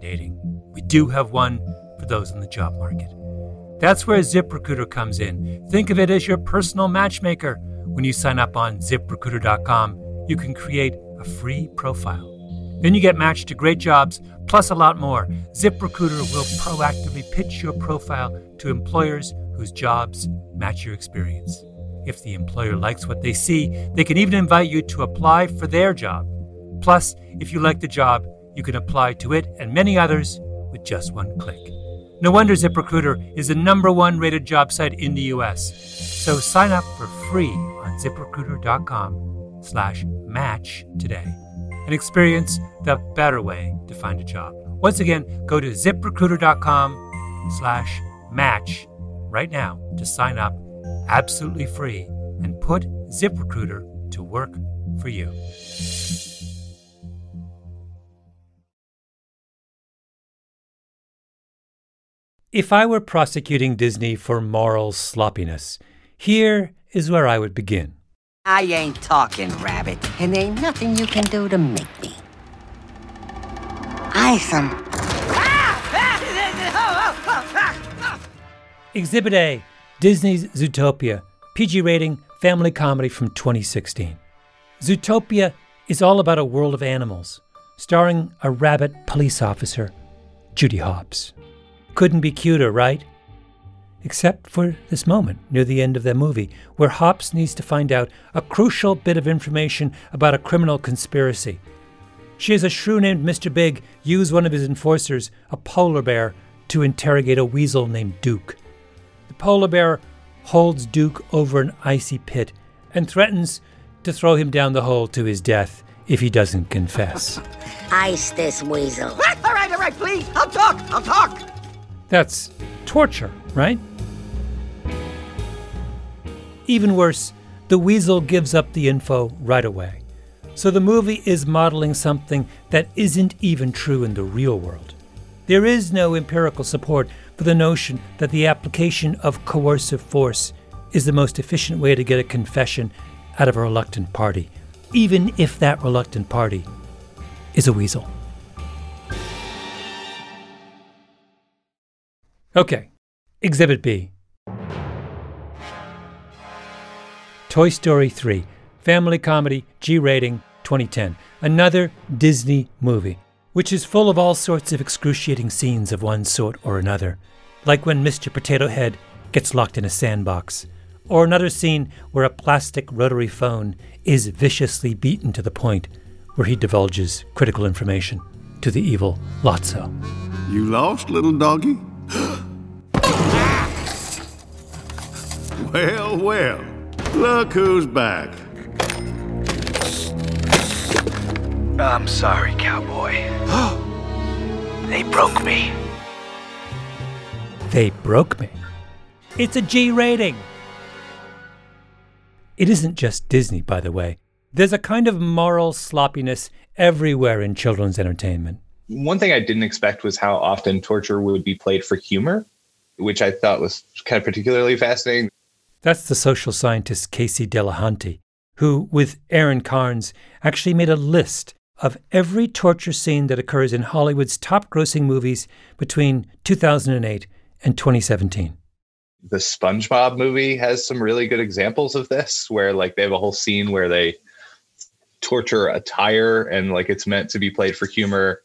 dating. We do have one for those in the job market. That's where ZipRecruiter comes in. Think of it as your personal matchmaker. When you sign up on ziprecruiter.com, you can create a free profile. Then you get matched to great jobs, plus a lot more. ZipRecruiter will proactively pitch your profile to employers whose jobs match your experience. If the employer likes what they see, they can even invite you to apply for their job. Plus, if you like the job, you can apply to it and many others with just one click. No wonder ZipRecruiter is the number one rated job site in the US. So sign up for free on ziprecruiter.com slash match today and experience the better way to find a job. Once again, go to ziprecruiter.com slash match right now to sign up absolutely free and put ZipRecruiter to work for you. If I were prosecuting Disney for moral sloppiness, here is where I would begin. I ain't talking, Rabbit, and ain't nothing you can do to make me. Isom. Exhibit A Disney's Zootopia, PG rating, family comedy from 2016. Zootopia is all about a world of animals, starring a rabbit police officer, Judy Hopps. Couldn't be cuter, right? Except for this moment near the end of the movie, where Hopps needs to find out a crucial bit of information about a criminal conspiracy. She has a shrew named Mr. Big use one of his enforcers, a polar bear, to interrogate a weasel named Duke. The polar bear holds Duke over an icy pit and threatens to throw him down the hole to his death if he doesn't confess. Ice this weasel. all right, all right, please. I'll talk. I'll talk. That's torture, right? Even worse, the weasel gives up the info right away. So the movie is modeling something that isn't even true in the real world. There is no empirical support for the notion that the application of coercive force is the most efficient way to get a confession out of a reluctant party, even if that reluctant party is a weasel. Okay, Exhibit B Toy Story 3, family comedy, G rating, 2010. Another Disney movie, which is full of all sorts of excruciating scenes of one sort or another, like when Mr. Potato Head gets locked in a sandbox, or another scene where a plastic rotary phone is viciously beaten to the point where he divulges critical information to the evil Lotso. You lost, little doggy? well, well. Look who's back. I'm sorry, cowboy. they broke me. They broke me. It's a G rating. It isn't just Disney, by the way. There's a kind of moral sloppiness everywhere in children's entertainment. One thing I didn't expect was how often torture would be played for humor, which I thought was kind of particularly fascinating. That's the social scientist Casey Delehanty, who, with Erin Kearns, actually made a list of every torture scene that occurs in Hollywood's top grossing movies between 2008 and 2017. The SpongeBob movie has some really good examples of this, where like they have a whole scene where they torture a tire and like it's meant to be played for humor.